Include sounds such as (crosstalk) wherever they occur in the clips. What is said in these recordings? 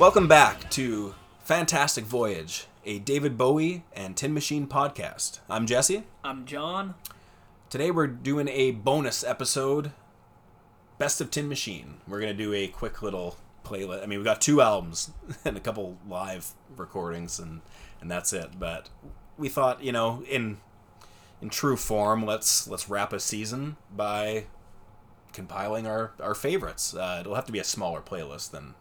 Welcome back to Fantastic Voyage, a David Bowie and Tin Machine podcast. I'm Jesse. I'm John. Today we're doing a bonus episode, Best of Tin Machine. We're gonna do a quick little playlist. I mean, we got two albums (laughs) and a couple live recordings, and and that's it. But we thought, you know, in in true form, let's let's wrap a season by compiling our our favorites. Uh, it'll have to be a smaller playlist than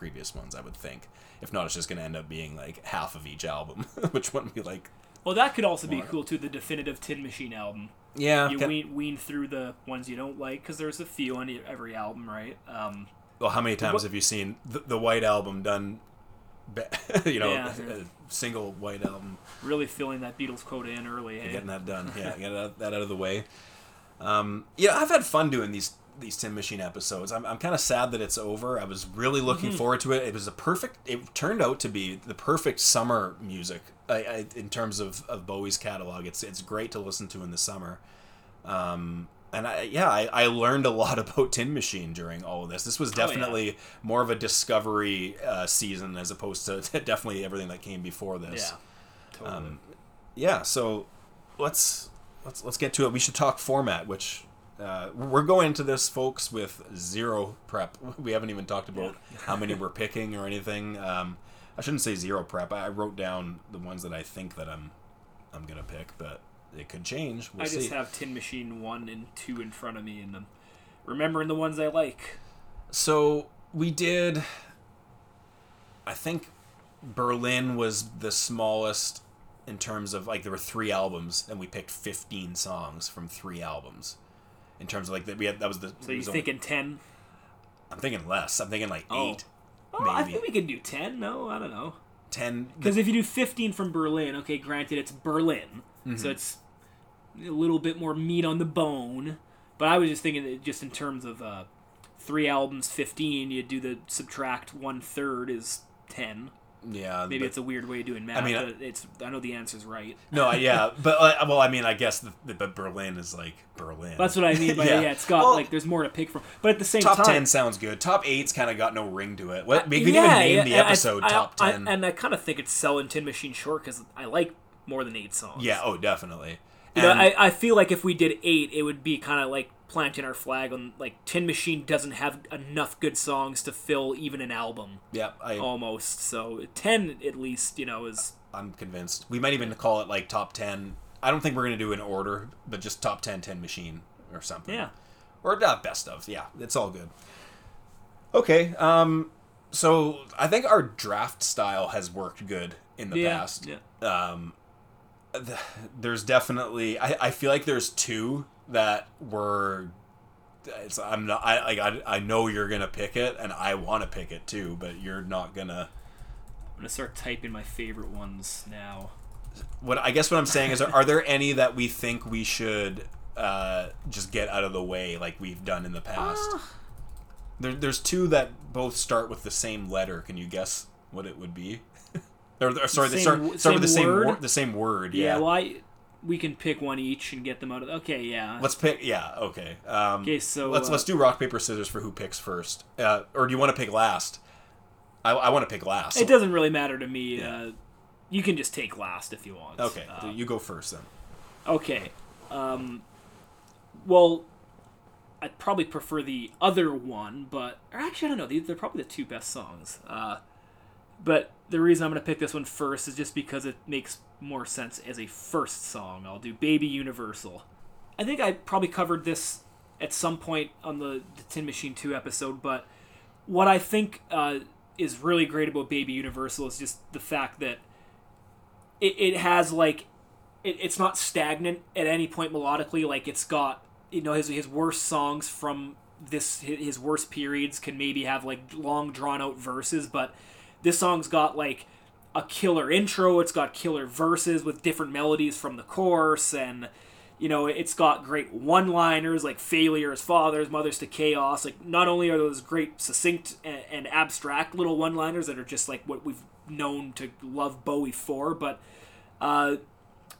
previous ones, I would think. If not, it's just gonna end up being like half of each album, (laughs) which one we like. Well, that could also be cool too. The definitive Tin Machine album. Yeah, You can- wean, wean through the ones you don't like because there's a few on every album, right? Um, Well, how many times What- have you seen the, the White Album done? Be, (laughs) you know, Yeah. a single White Album, really filling that Beatles quota in early. Hey? getting that done. Yeah, (laughs) get that that out of the way. Um, yeah, I've had fun doing these these Tin Machine episodes. I'm, I'm kind of sad that it's over. I was really looking forward to it. It was a perfect. It turned out to be the perfect summer music I, I, in terms of, of Bowie's catalog. It's it's great to listen to in the summer. Um, and I, yeah, I, I learned a lot (laughs) about Tin Machine during all of this. This was yeah. definitely more of a discovery uh, season as opposed to (laughs) definitely everything that came before this. Yeah. Totally. Um, yeah, so let's let's let's get to it. We should talk format, which uh, we're going into this, folks, with zero prep. (laughs) We haven't even talked about how many we're picking or anything. Um, I shouldn't say zero prep. I wrote down the ones that I think that I'm I'm gonna pick, but it could change. We'll I see. just have Tin Machine one and two in front of me, and I'm remembering the ones I like. So we did. I think Berlin was the smallest in terms of like there were three albums, and we picked fifteen songs from three albums. In terms of like that, we had that was the. So you're only- thinking ten? I'm thinking less. I'm thinking like Oh. eight, Oh, I maybe think we can do ten. No, I don't know. ten. Because if you do 15 from Berlin, okay, granted it's Berlin, Mm-hmm. so it's a little bit more meat on the bone. But I was just thinking that just in terms of uh, three albums, 15, you do the subtract one third is 10. Yeah, Maybe but- it's a weird way of doing math. I mean, but it's I know the answer's right. no, yeah, (laughs) but uh, well, I mean, I guess the, the, but Berlin is like Berlin. That's what I mean by (laughs) yeah. it's got Well, like there's more to pick from. But at the same Top time, ten sounds good. Top eight's kind of got no ring to it. What we could yeah, even name yeah, the episode I- top ten. and I kind of think it's selling Tin Machine short because I like more than eight songs. yeah, oh, definitely. You know, I, I feel like if we did eight, it would be kind of like planting our flag on like Tin Machine doesn't have enough good songs to fill even an album yeah, I, almost. So ten at least, you know, is I'm convinced. We might even call it like top 10. I don't think we're going to do an order, but just top 10 Tin Machine or something. yeah. Or not best of. Yeah, it's all good. Okay. Um so I think our draft style has worked good in the Yeah, past. yeah. Um (sighs) there's definitely I, I feel like there's two that were it's I'm not I like I, I know you're going to pick it and I want to pick it too, but you're not going to I'm gonna start typing my favorite ones now. what I guess what I'm saying is, are, are there any that we think we should uh, just get out of the way, like we've done in the past? Ah. There, there's two that both start with the same letter. Can you guess what it would be? Or, or sorry, they Same start start with the same word? wor- the same word. Yeah. Yeah. well, I we can pick one each and get them out of. Okay, yeah. let's pick. Yeah. Okay. Um, Okay, so, let's uh, let's do rock paper scissors for who picks first. Uh, or do you want to pick last? I, I want to pick last. it doesn't really matter to me. Yeah. Uh, you can just take last if you want. Okay, Uh, you go first then. Okay. Um, well, I'd probably prefer the other one, but or actually, I don't know. These They're probably the two best songs. Uh, but the reason I'm going to pick this one first is just because it makes more sense as a first song. I'll do "Baby Universal." I think I probably covered this at some point on the, the Tin Machine Two episode, but what I think uh, is really great about Baby Universal is just the fact that it, it has like it, it's not stagnant at any point melodically. Like it's got you know his his worst songs from this his his worst periods can maybe have like long drawn out verses, but this song's got like a killer intro. It's got killer verses with different melodies from the chorus and. You know, it's got great one-liners like "failures, fathers, mothers to chaos." Like, not only are those great, succinct and, and abstract little one-liners that are just like what we've known to love Bowie for, but uh,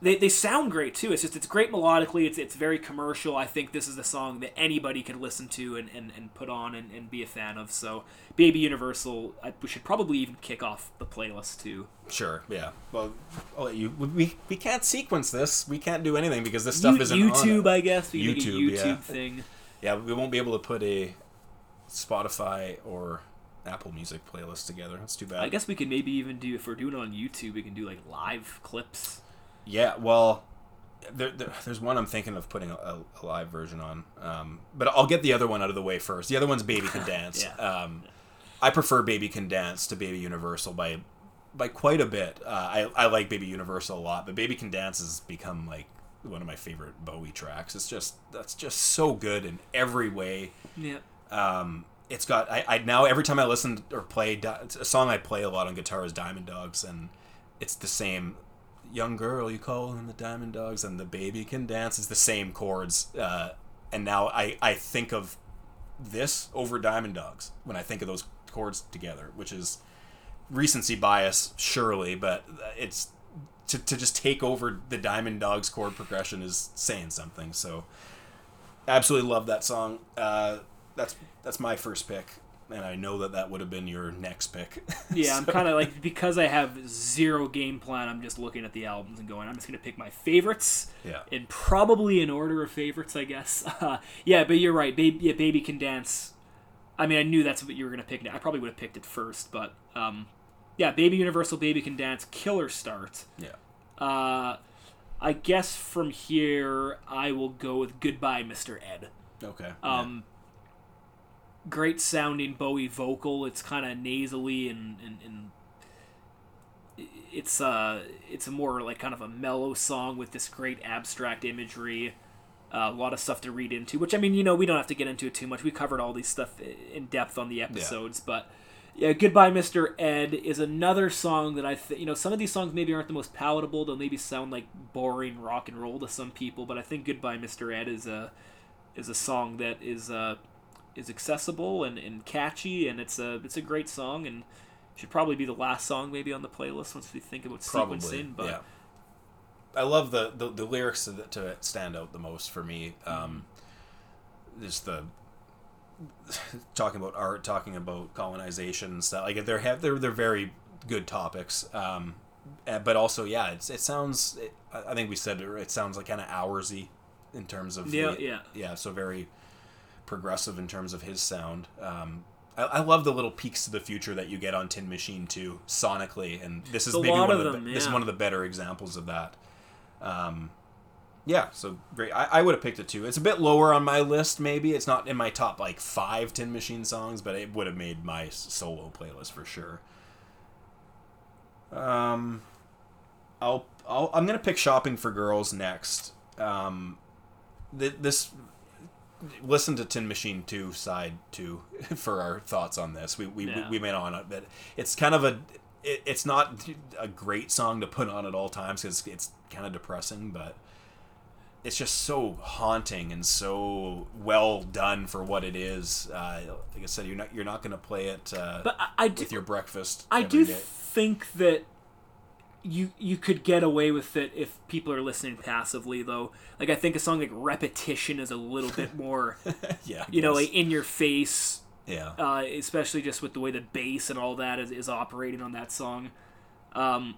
they, they sound great too. It's just it's great melodically. It's it's very commercial. I think this is a song that anybody can listen to and, and, and put on and, and be a fan of. So Baby Universal, I, we should probably even kick off the playlist too. Sure. Yeah. Well, I'll let you. We we can't sequence this. We can't do anything because this stuff You- isn't YouTube. I guess. We can make a YouTube, YouTube yeah. thing. Yeah, we won't be able to put a Spotify or Apple Music playlist together. That's too bad. I guess we could maybe even do if we're doing it on YouTube, we can do like live clips. Yeah, well, there, there, there's one I'm thinking of putting a, a live version on, um, but I'll get the other one out of the way first. The other one's Baby Can (laughs) Dance. Yeah. um, I prefer Baby Can Dance to Baby Universal by by quite a bit. Uh, I I like Baby Universal a lot, but Baby Can Dance has become like one of my favorite Bowie tracks. It's just that's just so good in every way. Yeah. Um, it's got I, I now every time I listen or play a song I play a lot on guitar is Diamond Dogs and it's the same young girl you call in the Diamond Dogs and the baby can dance is the same chords uh, and now I I think of this over Diamond Dogs when I think of those chords together which is recency bias surely but it's to, to just take over the Diamond Dogs chord progression is saying something so absolutely love that song. Uh, that's that's my first pick, and I know that that would have been your next pick. (laughs) Yeah, I'm kind of like because I have zero game plan. I'm just looking at the albums and going. I'm just gonna pick my favorites yeah. in probably in order of favorites, I guess. (laughs) Uh, yeah, but you're right. Baby, yeah, baby can dance. I mean, I knew that's what you were gonna pick. I probably would have picked it first, but um, yeah, baby universal, baby can dance, killer start. Yeah. Uh, I guess from here I will go with goodbye, Mr. Ed. Okay. Um, great sounding Bowie vocal. It's kind of nasally and, and, and it's uh it's a more like kind of a mellow song with this great abstract imagery. Uh, a lot of stuff to read into, which I mean, you know, we don't have to get into it too much. We covered all these stuff in depth on the episodes, but yeah, "Goodbye, Mr. Ed" is another song that I, th- you know, some of these songs maybe aren't the most palatable. They'll maybe sound like boring rock and roll to some people, but I think "Goodbye, Mr. Ed" is a is a song that is uh, is accessible and, and catchy, and it's a it's a great song, and should probably be the last song maybe on the playlist once we think about Probably. sequencing. But yeah. I love the, the, the lyrics to, the, to it stand out the most for me. Um, just the (laughs) talking about art, talking about colonization and stuff. Like they're have they're they're very good topics. Um, uh, but also, yeah, it's it sounds. It, I I think we said it, it sounds like kind of hoursy in terms of Yeah, the- yeah. yeah. So very progressive in terms of his sound. Um, I, I love the little peeks to the future that you get on Tin Machine too, sonically, and this is A maybe one of the them, this is one of the better examples of that. Um, yeah, so great. I, I would have picked it too. It's a bit lower on my list, maybe. It's not in my top like five Tin Machine songs, but it would have made my solo playlist for sure. Um, I'll, I'll I'm gonna pick Shopping for Girls next. Um, th- this listen to Tin Machine 2 side 2 (laughs) for our thoughts on this. We we, Yeah. we went on it, but it's kind of a it, it's not a great song to put on at all times because it's kind of depressing, but it's just so haunting and so well done for what it is. Uh, like I said, you're not you're not going to play it uh, but I, I do, with your breakfast. I do day. think that you you could get away with it if people are listening passively though. Like I think a song like Repetition is a little bit more (laughs) yeah, I you know like in your face, yeah, uh, especially just with the way the bass and all that is, is operating on that song. Um,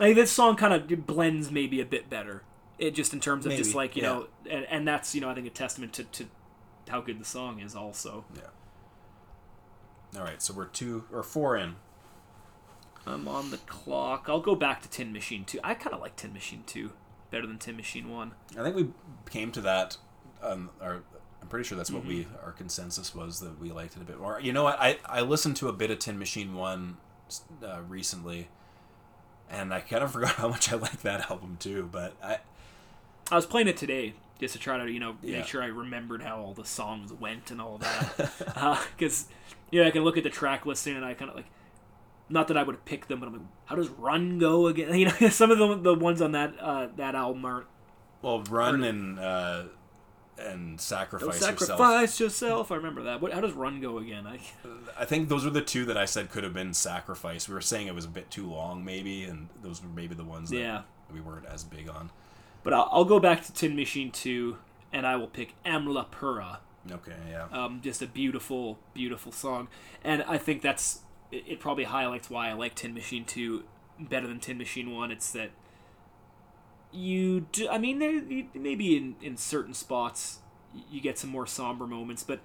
I think this song kind of blends maybe a bit better. It just in terms of just like you yeah. know, and, and that's you know I think a testament to, to how good the song is also. yeah. All right, so we're two or four in. I'm on the clock. I'll go back to Tin Machine 2. I kind of like Tin Machine 2 better than Tin Machine 1. I think we came to that. Um, our, I'm pretty sure that's what we Mm-hmm. our consensus was that we liked it a bit more. You know what? I I listened to a bit of Tin Machine One uh, recently, and I kind of (laughs) forgot how much I like that album too. But I I was playing it today just to try to, you know, Yeah. make sure I remembered how all the songs went and all that. (laughs) Because, you know, I can look at the track listing and I kind of like, not that I would have picked them, but I'm like, how does Run go again? (laughs) You know, some of the, the ones on that uh, that album aren't. well, Run and uh, and Sacrifice, Don't Yourself. sacrifice yourself. I remember that. What, how does Run go again? I, (laughs) I think those were the two that I said could have been Sacrifice. We were saying it was a bit too long, maybe, and those were maybe the ones that yeah. we weren't as big on. But I'll, I'll go back to Tin Machine 2, and I will pick Amlapura. Okay, yeah. Um, just a beautiful, beautiful song. And I think that's, it, it probably highlights why I like Tin Machine 2 better than Tin Machine 1. It's that you do, I mean, there, maybe in, in certain spots you get some more somber moments, but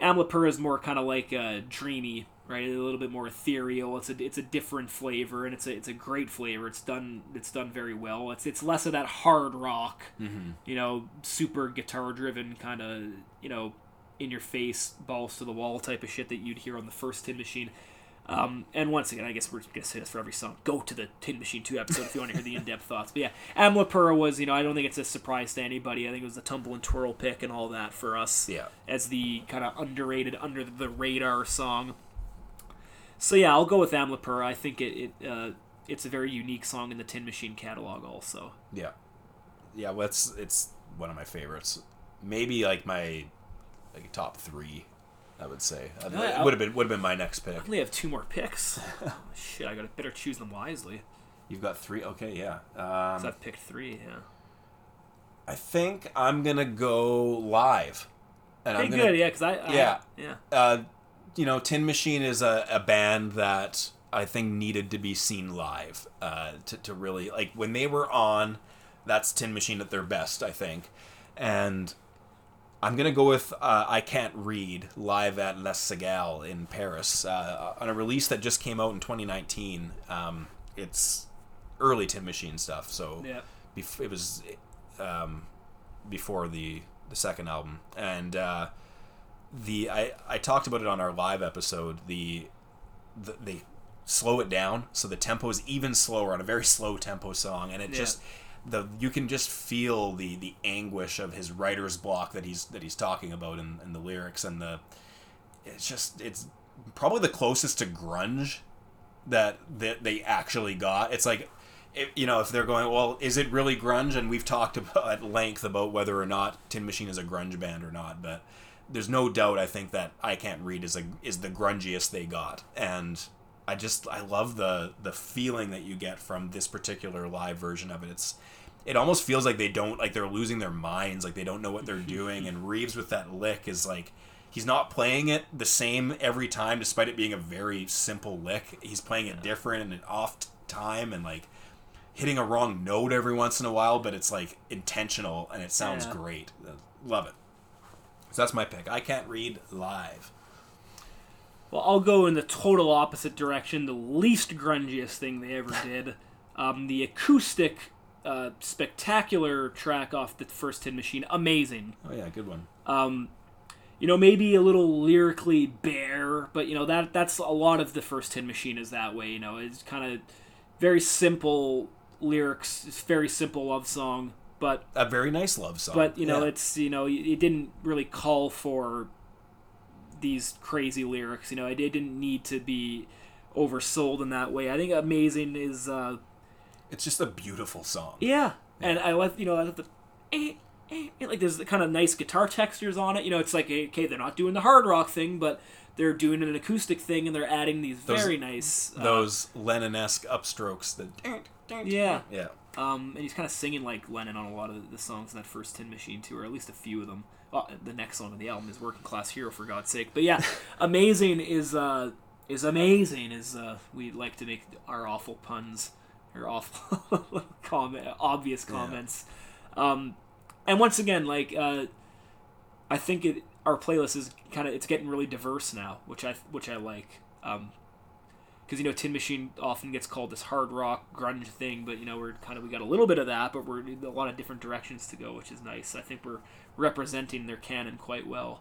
Amlapura is more kind of like uh, dreamy, right? A little bit more ethereal. It's a it's a different flavor, and it's a it's a great flavor. It's done it's done very well. It's it's less of that hard rock, you know, super guitar driven kind of you know, in your face, balls to the wall type of shit that you'd hear on the first Tin Machine. Um, and once again, I guess we're gonna say this for every song. Go to the Tin Machine Two episode if you want to hear the in-depth thoughts. But yeah, Amlapura was, you know, I don't think it's a surprise to anybody. I think it was the tumble and twirl pick and all that for us Yeah. as the kind of underrated, under the radar song. So yeah, I'll go with Amlapura. I think it, it uh, it's a very unique song in the Tin Machine catalog, also. Yeah. Yeah, well, it's it's one of my favorites. Maybe like my like top three, I would say. Uh, Yeah, it would have been would have been my next pick. I only have two more picks. (laughs) shit, I gotta better choose them wisely. You've got three. Okay, yeah. Um, I've picked three. Yeah. I think I'm gonna go live. And Hey, I'm gonna, good. Yeah, because I, I. Yeah. Yeah. uh, you know, Tin Machine is a, a band that I think needed to be seen live uh, to, to really like when they were on. That's Tin Machine at their best, I think, and I'm gonna go with uh, I Can't Read live at Les Cigales in Paris uh, on a release that just came out in 2019. Um, it's early Tin Machine stuff, so Yeah. bef- it was um, before the the second album, and uh, the I, I talked about it on our live episode. The, the they slow it down, so the tempo is even slower on a very slow tempo song, and it Yeah. just the you can just feel the the anguish of his writer's block that he's that he's talking about in, in the lyrics and the it's just it's probably the closest to grunge that that they actually got. It's like if, you know if they're going well is it really grunge and we've talked (laughs) about at length about whether or not tin machine is a grunge band or not but there's no doubt i think that i can't read is a is the grungiest they got and i just i love the the feeling that you get from this particular live version of it it's it almost feels like they don't like they're losing their minds like they don't know what they're doing and reeves with that lick is like he's not playing it the same every time despite it being a very simple lick he's playing it different and off time and like hitting a wrong note every once in a while, but it's like intentional and it sounds Yeah. great. Love it. So that's my pick. I can't read live. Well, I'll go in the total opposite direction. The least grungiest thing they ever (laughs) did. Um, the acoustic, uh, spectacular track off the first Tin Machine. Amazing. Oh yeah, good one. Um, you know, maybe a little lyrically bare, but you know that that's a lot of the first Tin Machine is that way. You know, it's kind of very simple lyrics. It's very simple love song, but A very nice love song. but you know Yeah. it's you know it didn't really call for these crazy lyrics. You know, it, didn't need to be oversold in that way. I think Amazing is uh, it's just a beautiful song. yeah, and I like you know I like the eh, eh, eh, like there's the kind of nice guitar textures on it. You know, it's like okay, they're not doing the hard rock thing, but they're doing an acoustic thing, and they're adding these Those- very nice uh, Those Lennon-esque upstrokes that Yeah. yeah. Um, and he's kind of singing like Lennon on a lot of the songs in that first Tin Machine too, or at least a few of them. Well, the next song on the album is "Working Class Hero" for God's sake. But yeah, (laughs) amazing is uh, is amazing is uh, we like to make our awful puns or awful (laughs) comment obvious comments. Um, and once again, like uh, I think it our playlist is kind of it's getting really diverse now, which I which I like. Um, because you know Tin Machine often gets called this hard rock grunge thing, but you know we're kind of we got a little bit of that, but we're in a lot of different directions to go, which is nice. I think we're representing their canon quite well.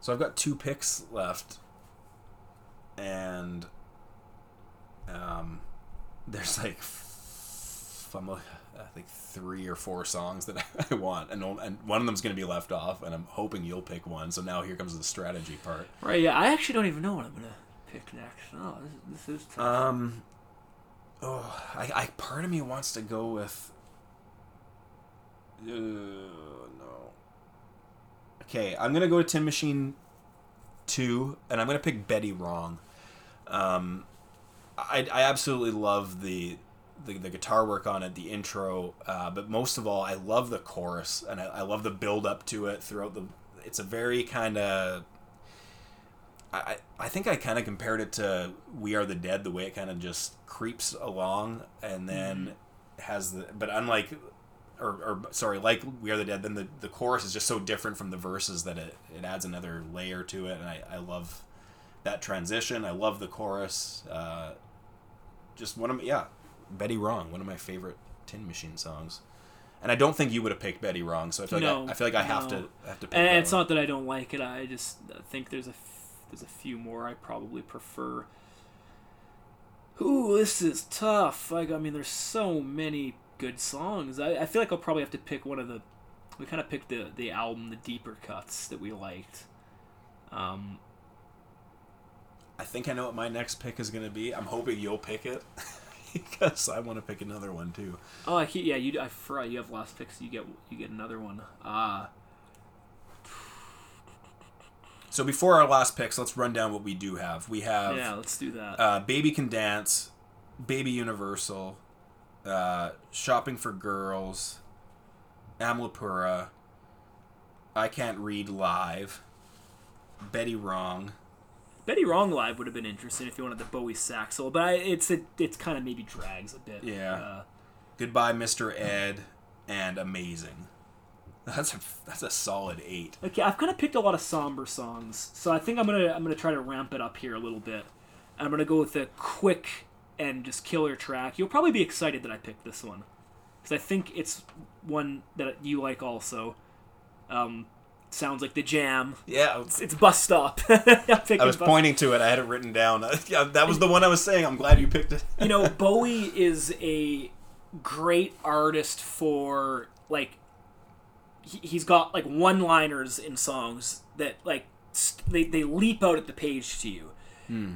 So I've got two picks left, and um, (laughs) there's like f- I'm like, I think three or four songs that (laughs) I want, and and one of them's going to be left off, and I'm hoping you'll pick one. So now here comes the strategy part. Right? Yeah, I actually don't even know what I'm gonna pick next. Oh, this, this is tough. Um, oh, I, I part of me wants to go with. Uh, no. Okay, I'm gonna go to Tin Machine two, and I'm gonna pick Betty Wrong. Um, I, I absolutely love the the, the guitar work on it, the intro, uh, but most of all, I love the chorus and I, I love the build up to it throughout the. It's a very kind of. I, I think I kind of compared it to We Are the Dead, the way it kind of just creeps along and then has the. But unlike. Or, or sorry, like We Are the Dead, then the, the chorus is just so different from the verses that it, it adds another layer to it, and I, I love that transition. I love the chorus. Uh, just one of my, yeah, Betty Wrong, one of my favorite Tin Machine songs. And I don't think you would have picked Betty Wrong, so I feel like I, I feel like I have no. to I have to pick and it's one. not that I don't like it. I just think there's a f- there's a few more I probably prefer. Ooh, this is tough. Like I mean, there's so many good songs. I, I feel like I'll probably have to pick one of the. We kind of picked the the album, the deeper cuts that we liked. Um, I think I know what my next pick is going to be. I'm hoping you'll pick it (laughs) because I want to pick another one too. oh, I, yeah, you I forgot you have last picks. You get you get another one. Uh So before our last picks, let's run down what we do have. We have yeah, let's do that. uh, Baby Can Dance, Baby Universal, uh, Shopping for Girls, Amlapura, I Can't Read Live, Betty Wrong. Betty Wrong live would have been interesting if you wanted the Bowie sax solo, but I, it's it, it's kind of maybe drags a bit. Yeah. Uh, Goodbye, Mr. Ed, and Amazing. That's a that's a solid eight. Okay, I've kind of picked a lot of somber songs, so I think I'm gonna I'm gonna try to ramp it up here a little bit. I'm gonna go with a quick and just killer track. You'll probably be excited that I picked this one because I think it's one that you like also. Um, sounds like the Jam. Yeah, It's, it's Bus Stop. (laughs) I was pointing to it. I had it written down. (laughs) That was the one I was saying. I'm glad you picked it. you know, (laughs) Bowie is a great artist for like he, he's got like one-liners in songs that like st- they they leap out at the page to you.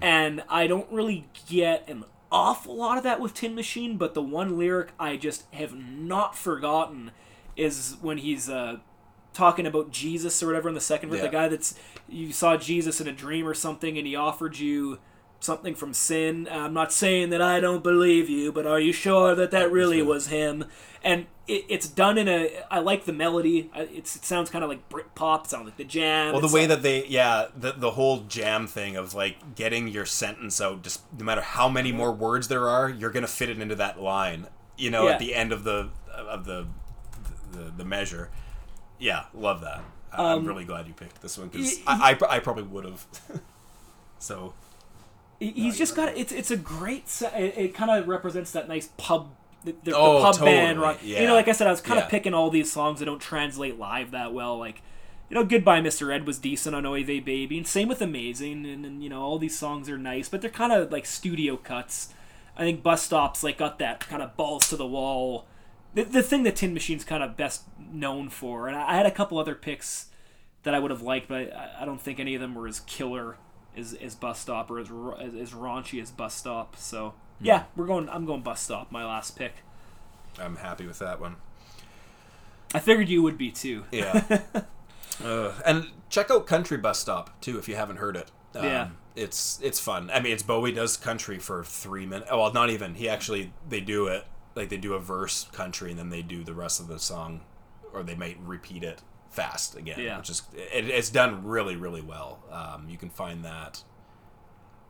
And I don't really get an awful lot of that with Tin Machine, but the one lyric I just have not forgotten is when he's uh talking about Jesus or whatever in the second verse. Yeah. The guy that's you saw Jesus in a dream or something, and he offered you something from sin. I'm not saying that I don't believe you, but are you sure that that really was him? And it, it's done in a. I like the melody. It's, it sounds kind of like Britpop. It sounds like the Jam. Well, the It's way like- that they, yeah, the the whole jam thing of like getting your sentence out, just no matter how many more words there are, you're gonna fit it into that line. You know, Yeah. at the end of the of the the, the measure. Yeah, love that. I'm really glad you picked this one because Um, I I probably would have. (laughs) so He- He's just got it's it's a great it, it kind of represents that nice pub the, the, the Oh, pub band totally, rock. You know, like I said, I was kind of Yeah. picking all these songs that don't translate live that well. Like, you know, Goodbye Mr. Ed was decent on Oy Vey Baby, and same with Amazing, and, and you know all these songs are nice, but they're kind of like studio cuts. I think Bus Stops like got that kind of balls to the wall. The, the thing that Tin Machine's kind of best known for, and I, I had a couple other picks that I would have liked, but I, I don't think any of them were as killer as, as Bus Stop or as, as as raunchy as Bus Stop. So yeah, we're going. I'm going Bus Stop. My last pick. I'm happy with that one. I figured you would be too. Yeah. (laughs) uh, and check out Country Bus Stop too if you haven't heard it. Um, Yeah. It's it's fun. I mean, it's Bowie does country for three minutes. Oh, well, not even. He actually they do it like they do a verse country and then they do the rest of the song, or they might repeat it fast again. Yeah. Which is it, it's done really really well. Um, you can find that.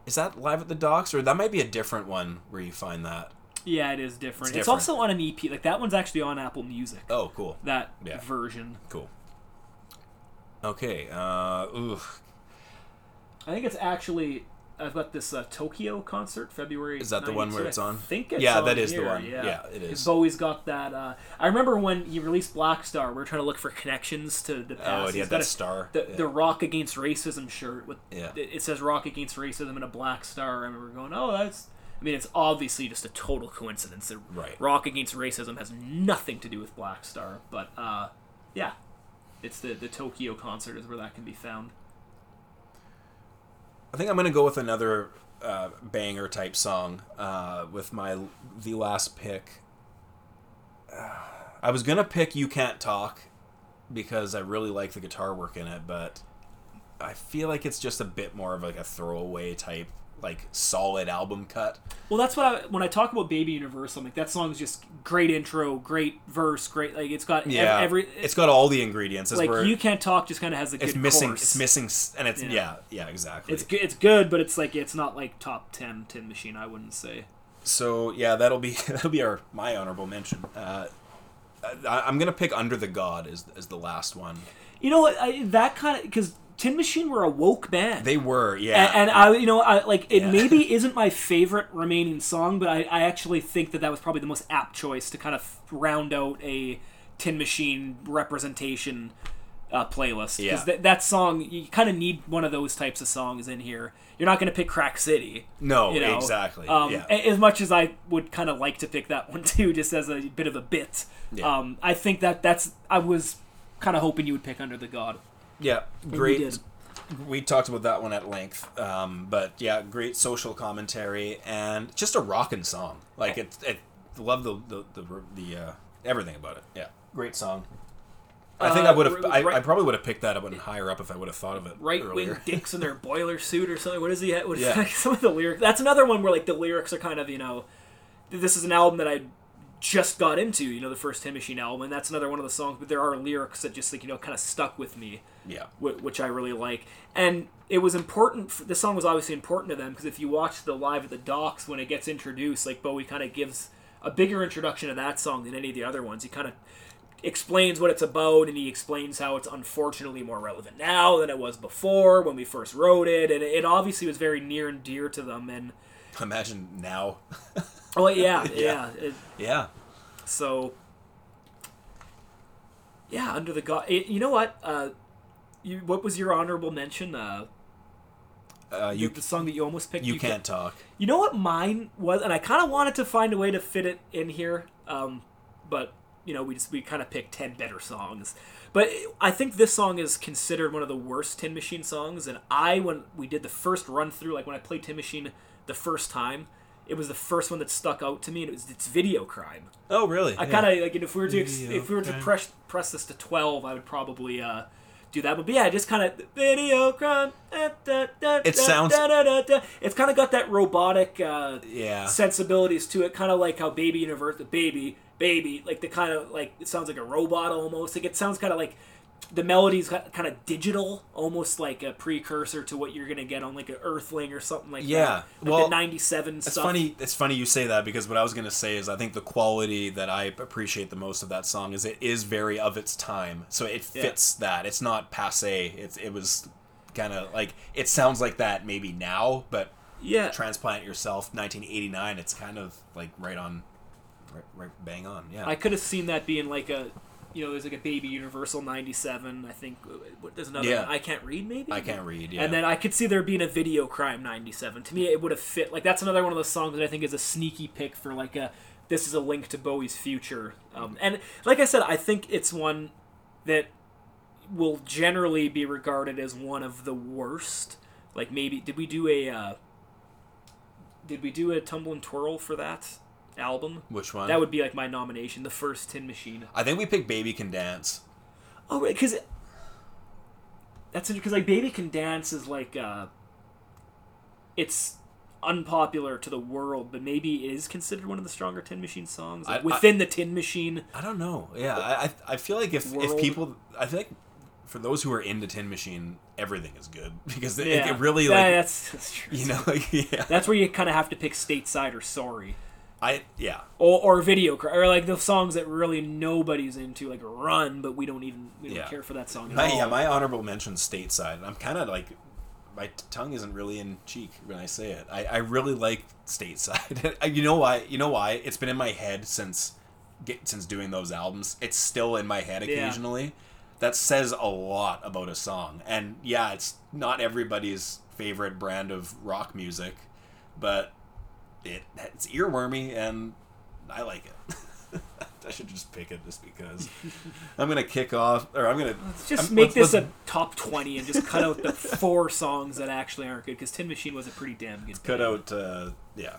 Is that live at the docks or that might be a different one where you find that? Yeah, it is different. It's It's, different. also on an EP. Like that one's actually on Apple Music. Oh, cool. That Yeah. version. Cool. Okay. Uh, ooh. I think it's actually. I've got this uh, Tokyo concert, February. Is that the one where it's on? I think it's Yeah, on that is the here, one. Yeah, Yeah, it is. Bowie's got that. Uh, I remember when he released Blackstar. We were trying to look for connections to the past. Oh, and he He's had got that a- star. The, Yeah. the Rock Against Racism shirt with Yeah. it it says Rock Against Racism and a black star. I remember going, oh, that's. I mean, it's obviously just a total coincidence that Right. Rock Against Racism has nothing to do with Blackstar, but uh, yeah, it's the the Tokyo concert is where that can be found. I think I'm gonna go with another uh, banger type song uh, with my the last pick. (sighs) I was gonna pick "You Can't Talk" because I really like the guitar work in it, but I feel like it's just a bit more of like a throwaway type like solid album cut. Well, that's what I when I talk about Baby Universal, I'm like that song's just great intro, great verse, great like it's got Yeah, every it's got all the ingredients. It's like where you can't talk just kind of has a good it's missing. chorus. It's missing, and it's Yeah. yeah, yeah, exactly. It's good. It's good, but it's like it's not like top 10 Tin Machine. I wouldn't say. So yeah, that'll be (laughs) that'll be our my honorable mention. Uh, I, I'm gonna pick Under the God as as the last one. You know what? I, that kind of because Tin Machine were a woke band. They were yeah, and, and I, you know, I like it. Yeah. Maybe (laughs) isn't my favorite remaining song, but I, I actually think that that was probably the most apt choice to kind of round out a Tin Machine representation uh, playlist. Yeah. that that song, you kind of need one of those types of songs in here. You're not going to pick Crack City. no, You know, exactly. Um, yeah, a- As much as I would kind of like to pick that one (laughs) too, just as a bit of a bit, Yeah. um, I think that that's I was kind of hoping you would pick Under the God. Yeah, great. We talked about that one at length, um, but yeah, great social commentary and just a rocking song. Like it, it love the the the, the uh, everything about it. Yeah, great song. I think Uh, I would have. I, right- I probably would have picked that up one higher up if I would have thought of it right wing (laughs) dicks in their boiler suit or something. What is he? What, Yeah. (laughs) Some of the lyrics. That's another one where like the lyrics are kind of you know, this is an album that I just got into. You know, the first Tin Machine album, and that's another one of the songs. But there are lyrics that just like you know kind of stuck with me, Yeah, wh- which I really like. And it was important. For, this song was obviously important to them because if you watch the live at the docks when it gets introduced, like Bowie kind of gives a bigger introduction to that song than any of the other ones. He kind of explains what it's about and he explains how it's unfortunately more relevant now than it was before when we first wrote it and it obviously was very near and dear to them and imagine now. (laughs) oh yeah yeah, Yeah. It- yeah, so yeah under the god it, you know what uh you what was your honorable mention uh uh, you you the song that you almost picked you can't talk. You know what mine was, and I kind of wanted to find a way to fit it in here, um, but you know we just we kind of picked ten better songs. But I think this song is considered one of the worst Tin Machine songs, and I when we did the first run through, like when I played Tin Machine the first time, it was the first one that stuck out to me, and it was it's Video Crime. Oh really? I kind of like if we were to Video if we were to Crime. press press this to twelve, I would probably uh, do that. But yeah, just kind of video crime. da, da, da, It sounds-. It's kind of got that robotic uh, Yeah. sensibilities to it, kind of like how Baby Universe, the baby, baby, like the kind of like it sounds like a robot almost. Like it sounds kind of like the melody's kind of digital, almost like a precursor to what you're gonna get on like an Earthling or something like Yeah, that. Like well, the '97 It's funny. It's funny you say that because what I was gonna say is I think the quality that I appreciate the most of that song is it is very of its time, so it Yeah. fits that. It's not passe. It's it was kind of like it sounds like that maybe now, but Yeah, transplant yourself 1989. It's kind of like right on, right, right bang on. Yeah. I could have seen that being like a, you know, there's like a Baby Universal '97. I think what there's another. Yeah. I can't read maybe. I can't read. Yeah. And then I could see there being a Video Crime '97. To me, it would have fit. Like that's another one of those songs that I think is a sneaky pick for like a. This is a link to Bowie's future. Um, and like I said, I think it's one that will generally be regarded as one of the worst. Like maybe did we do a. Uh, did we do a Tumble and Twirl for that album? Which one? That would be like my nomination, the first Tin Machine. I think we picked "Baby Can Dance." Oh, right, because that's because like Baby Can Dance is like uh, it's unpopular to the world, but maybe it is considered one of the stronger Tin Machine songs like, I- I- within the Tin Machine. I don't know. Yeah, I I, I feel like if if people, I feel like for those who are into Tin Machine, everything is good (laughs) because it, Yeah, it really Yeah, like that's, that's true. you know like (laughs) yeah. That's where you kind of have to pick Stateside or Sorry. I yeah. Or, or video or like the songs that really nobody's into like Run, but we don't even we don't Yeah. care for that song My, yeah, my honorable mention stateside. I'm kind of like my tongue isn't really in cheek when I say it. I, I really like stateside. (laughs) You know why? You know why? It's been in my head since get, since doing those albums. It's still in my head Yeah. occasionally. That says a lot about a song. And yeah, it's not everybody's favorite brand of rock music, but it it's earwormy and I like it. (laughs) I should just pick it just because. (laughs) I'm gonna kick off, or I'm gonna Let's just I'm- make let's- this let's- a top 20 and just cut out the (laughs) four songs that actually aren't good because Tin Machine was a pretty damn good cut out uh yeah.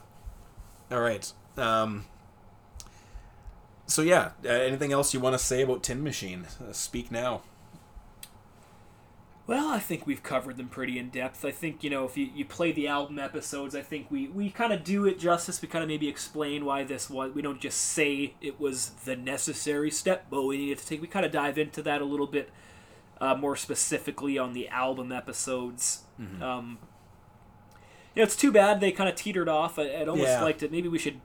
All right um so yeah uh, anything else you want to say about tin machine? Uh, speak now Well, I think we've covered them pretty in depth. I think, you know, if you, you play the album episodes, I think we, we kind of do it justice. We kind of maybe explain why this was. We don't just say it was the necessary step, but we needed to take. We kind of dive into that a little bit uh, more specifically on the album episodes. Um, you know, it's too bad they kind of teetered off. I, I'd almost Yeah. like to. Maybe we should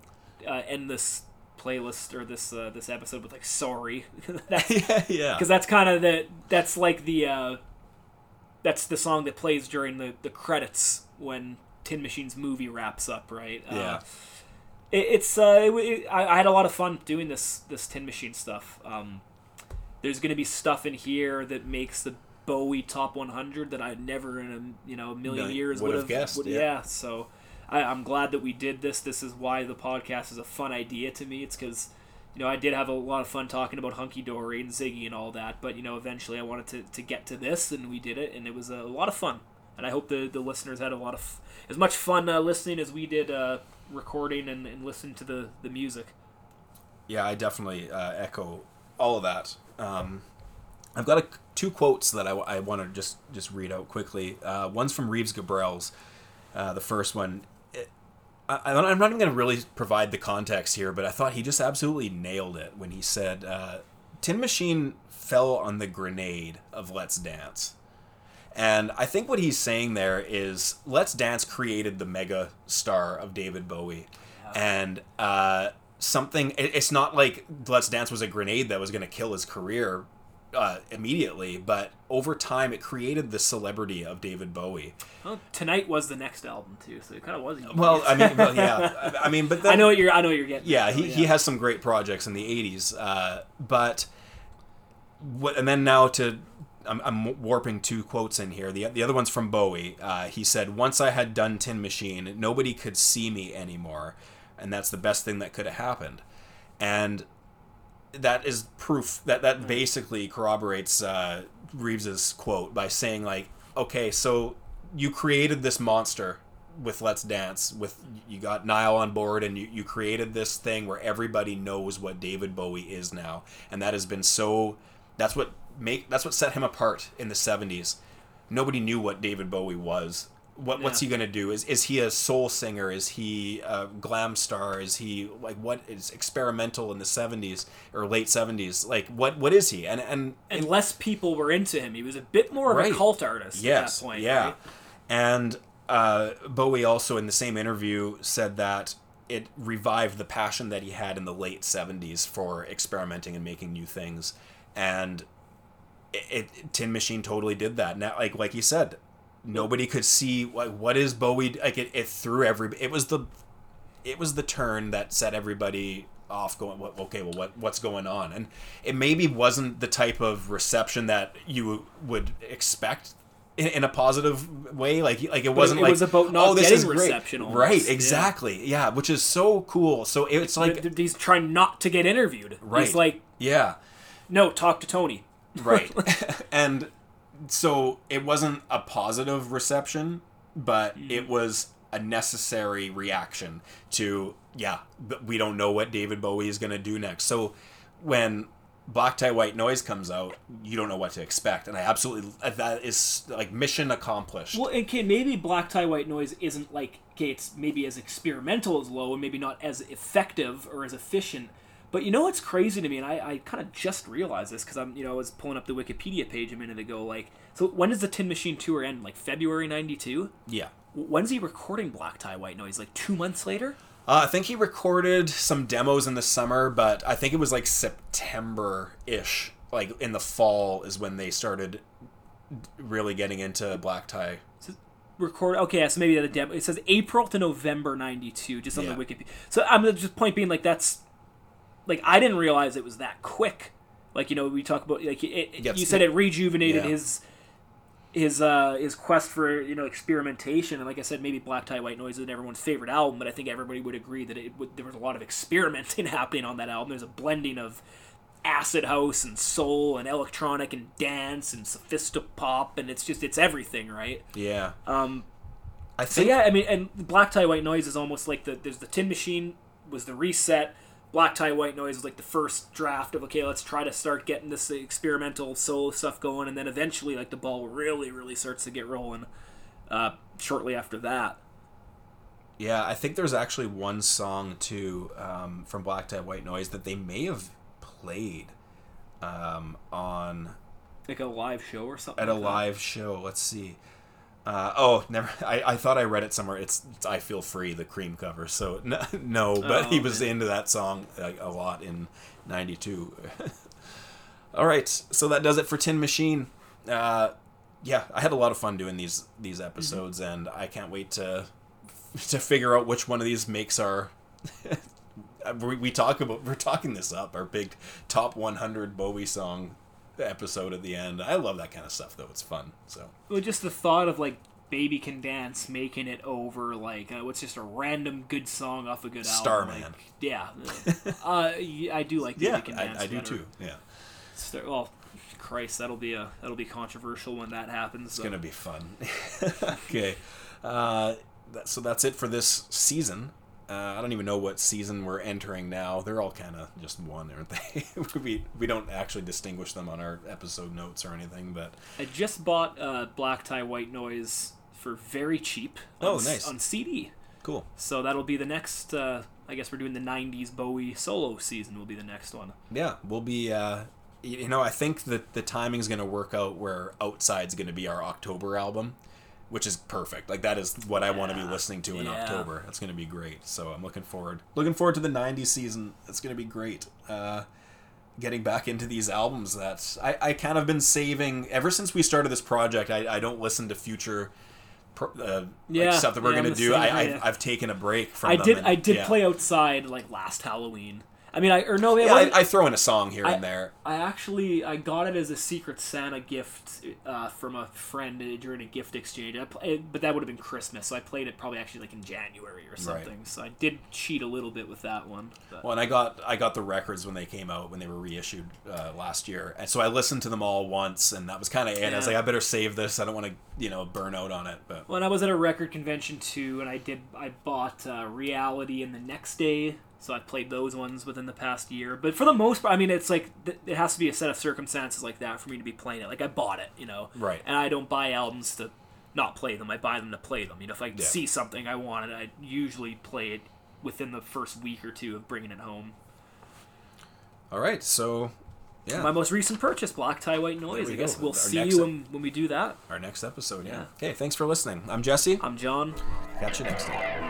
uh, end this playlist or this uh, this episode with like sorry. (laughs) (laughs) Yeah, yeah. because that's kind of the that's like the uh, that's the song that plays during the the credits when Tin Machine's movie wraps up, right? Yeah. Uh, it, it's uh, it, it, I, I had a lot of fun doing this this Tin Machine stuff. Um, there's gonna be stuff in here that makes the Bowie top 100 that I never in a you know a million Million- years would have guessed, would- yeah. yeah. So I, I'm glad that we did this. This is why the podcast is a fun idea to me. It's because you know I did have a lot of fun talking about Hunky Dory and Ziggy and all that. But you know eventually I wanted to, to get to this and we did it and it was a lot of fun. And I hope the, the listeners had a lot of as much fun uh, listening as we did uh, recording and, and listening to the, the music. Yeah, I definitely uh, echo all of that. Um, I've got a, two quotes that I, want to just just read out quickly. Uh, one's from Reeves Gabrels. Uh, the first one. I, I'm not even going to really provide the context here, but I thought he just absolutely nailed it when he said, uh, "Tin Machine fell on the grenade of Let's Dance." And I think what he's saying there is Let's Dance created the mega star of David Bowie. And uh, something, it- it's not like Let's Dance was a grenade that was going to kill his career uh, immediately, but over time it created the celebrity of David Bowie. Well, tonight was the next album too, so it kind of was. Well, I mean, well, yeah. (laughs) I mean, but then, I know what you're. I know what you're getting. yeah, at, he, though, he has some great projects in the 80s. Uh, but what, and then now to, I'm, I'm warping two quotes in here. The, the other one's from Bowie. Uh, he said, Once I had done Tin Machine, nobody could see me anymore. And that's the best thing that could have happened. And that is proof that that basically corroborates uh, Reeves's quote by saying like, okay, so you created this monster with Let's Dance, with you got Nile on board, and you, you created this thing where everybody knows what David Bowie is now, and that has been so. That's what make that's what set him apart in the '70s. Nobody knew what David Bowie was. What what's he gonna do? Is is he a soul singer? Is he a glam star? Is he like what is experimental in the '70s or late '70s? Like what what is he? And and and less people were into him. He was a bit more of Right. a cult artist yes, at that point. yeah. right? And uh, Bowie also in the same interview said that it revived the passion that he had in the late '70s for experimenting and making new things, and it, it Tin Machine totally did that. Now, like like you said, nobody could see like what is Bowie like. It, it threw every. It was the, it was the turn that set everybody off going what okay well what what's going on and it maybe wasn't the type of reception that you would expect in, in a positive way like like it wasn't it like it was about not oh this getting is reception almost, right exactly yeah. which is so cool so it's like he's trying not to get interviewed. Right. He's like, yeah no, talk to Tony. right (laughs) (laughs) and so it wasn't a positive reception but hmm. it was a necessary reaction to yeah but we don't know what david bowie is going to do next so when black tie white noise comes out you don't know what to expect and i absolutely that is like mission accomplished Well, okay, maybe Black Tie White Noise isn't like okay, it's maybe as experimental as Low, and maybe not as effective or as efficient. But you know what's crazy to me, and I, I kind of just realized this because I'm you know I was pulling up the Wikipedia page a minute ago. Like, so when does the Tin Machine tour end? Like February '92. yeah When's he recording Black Tie White Noise? Like two months later? Uh, I think he recorded some demos in the summer, but I think it was like September ish. Like in the fall is when they started really getting into black tie. record okay yeah, so maybe the demo it says april to november 92 just on Yeah. the wikipedia so i'm just point being like that's like i didn't realize it was that quick. Like you know we talk about like it, it- you said it rejuvenated Yeah. his his uh his quest for you know experimentation. And like i said maybe black tie white noise isn't everyone's favorite album but i think everybody would agree that it would, there was a lot of experimenting (laughs) happening on that album. There's a blending of acid house and soul and electronic and dance and sophisti-pop and it's just it's everything right? Yeah. um I so think yeah, I mean, and Black Tie White Noise is almost like the there's the Tin Machine was the reset, Black Tie White Noise was like the first draft of okay, let's try to start getting this experimental solo stuff going, and then eventually like the ball really really starts to get rolling. Uh, shortly after that, Yeah, I think there's actually one song too um, from Black Tie White Noise that they may have played um, on like a live show or something. at a that. live show. Let's see. Uh, oh, never. (laughs) I, I thought I read it somewhere. It's, it's "I Feel Free," the Cream cover. So (laughs) no, no but Oh, he was okay. into that song like, a lot in '92. (laughs) All right, so that does it for Tin Machine. Uh, yeah, I had a lot of fun doing these these episodes, and I can't wait to to figure out which one of these makes our. we, we talk about we're talking this up our big top 100 Bowie song episode at the end. I love that kind of stuff though. It's fun. So Well, just the thought of like "Baby Can Dance" making it over like uh, what's just a random good song off a good album. Starman. Like, yeah, (laughs) uh, I do like "Baby yeah, Can Dance." I, I do too. Yeah, Star- well, Christ, that'll be a that'll be controversial when that happens. it's gonna be fun. (laughs) okay, uh, that, so that's it for this season. Uh, I don't even know what season we're entering now. They're all kind of just one, aren't they? (laughs) we we don't actually distinguish them on our episode notes or anything, but I just bought uh, Black Tie White Noise for very cheap. On, Oh, nice. on CD. cool. So that'll be the next. Uh, I guess we're doing the '90s Bowie solo season. Will be the next one. Yeah, we'll be. Uh, you know, I think that the timing's going to work out where Outside's going to be our October album, which is perfect. Like that is what I want to be listening to in yeah. October. That's going to be great. So I'm looking forward. Looking forward to the '90s season. It's going to be great. Uh, getting back into these albums that I, I kind of been saving ever since we started this project. I, I don't listen to future. Uh, like Yeah, stuff that we're yeah, gonna do. i i've I've taken a break from. I did. and- I did play outside like last Halloween. I mean, I or no, Yeah, I, I throw in a song here I- and there. I actually I got it as a Secret Santa gift uh, from a friend during a gift exchange. I pl- it- but that would have been Christmas, so I played it probably actually like in January or something. So I did cheat a little bit with that one. But. Well, and I got I got the records when they came out when they were reissued uh, last year, and so I listened to them all once, and that was kind of it. I was like, I better save this. I don't want to you know burn out on it. But When I was at a record convention too, and I did I bought uh, Reality and the Next Day, so I've played those ones within the past year. But for the most part, I mean, it's like th- it has to be a set of circumstances like that for me to be playing it. Like I bought it, you know, Right. And I don't buy albums to not play them. I buy them to play them. You know, if I Yeah. see something I wanted, I usually play it within the first week or two of bringing it home. all right, so yeah, My most recent purchase, Black Tie White Noise. I guess go. we'll Our see you when, when we do that. our next episode. Yeah. Yeah. Okay, thanks for listening. I'm Jesse. I'm John. Catch you next time.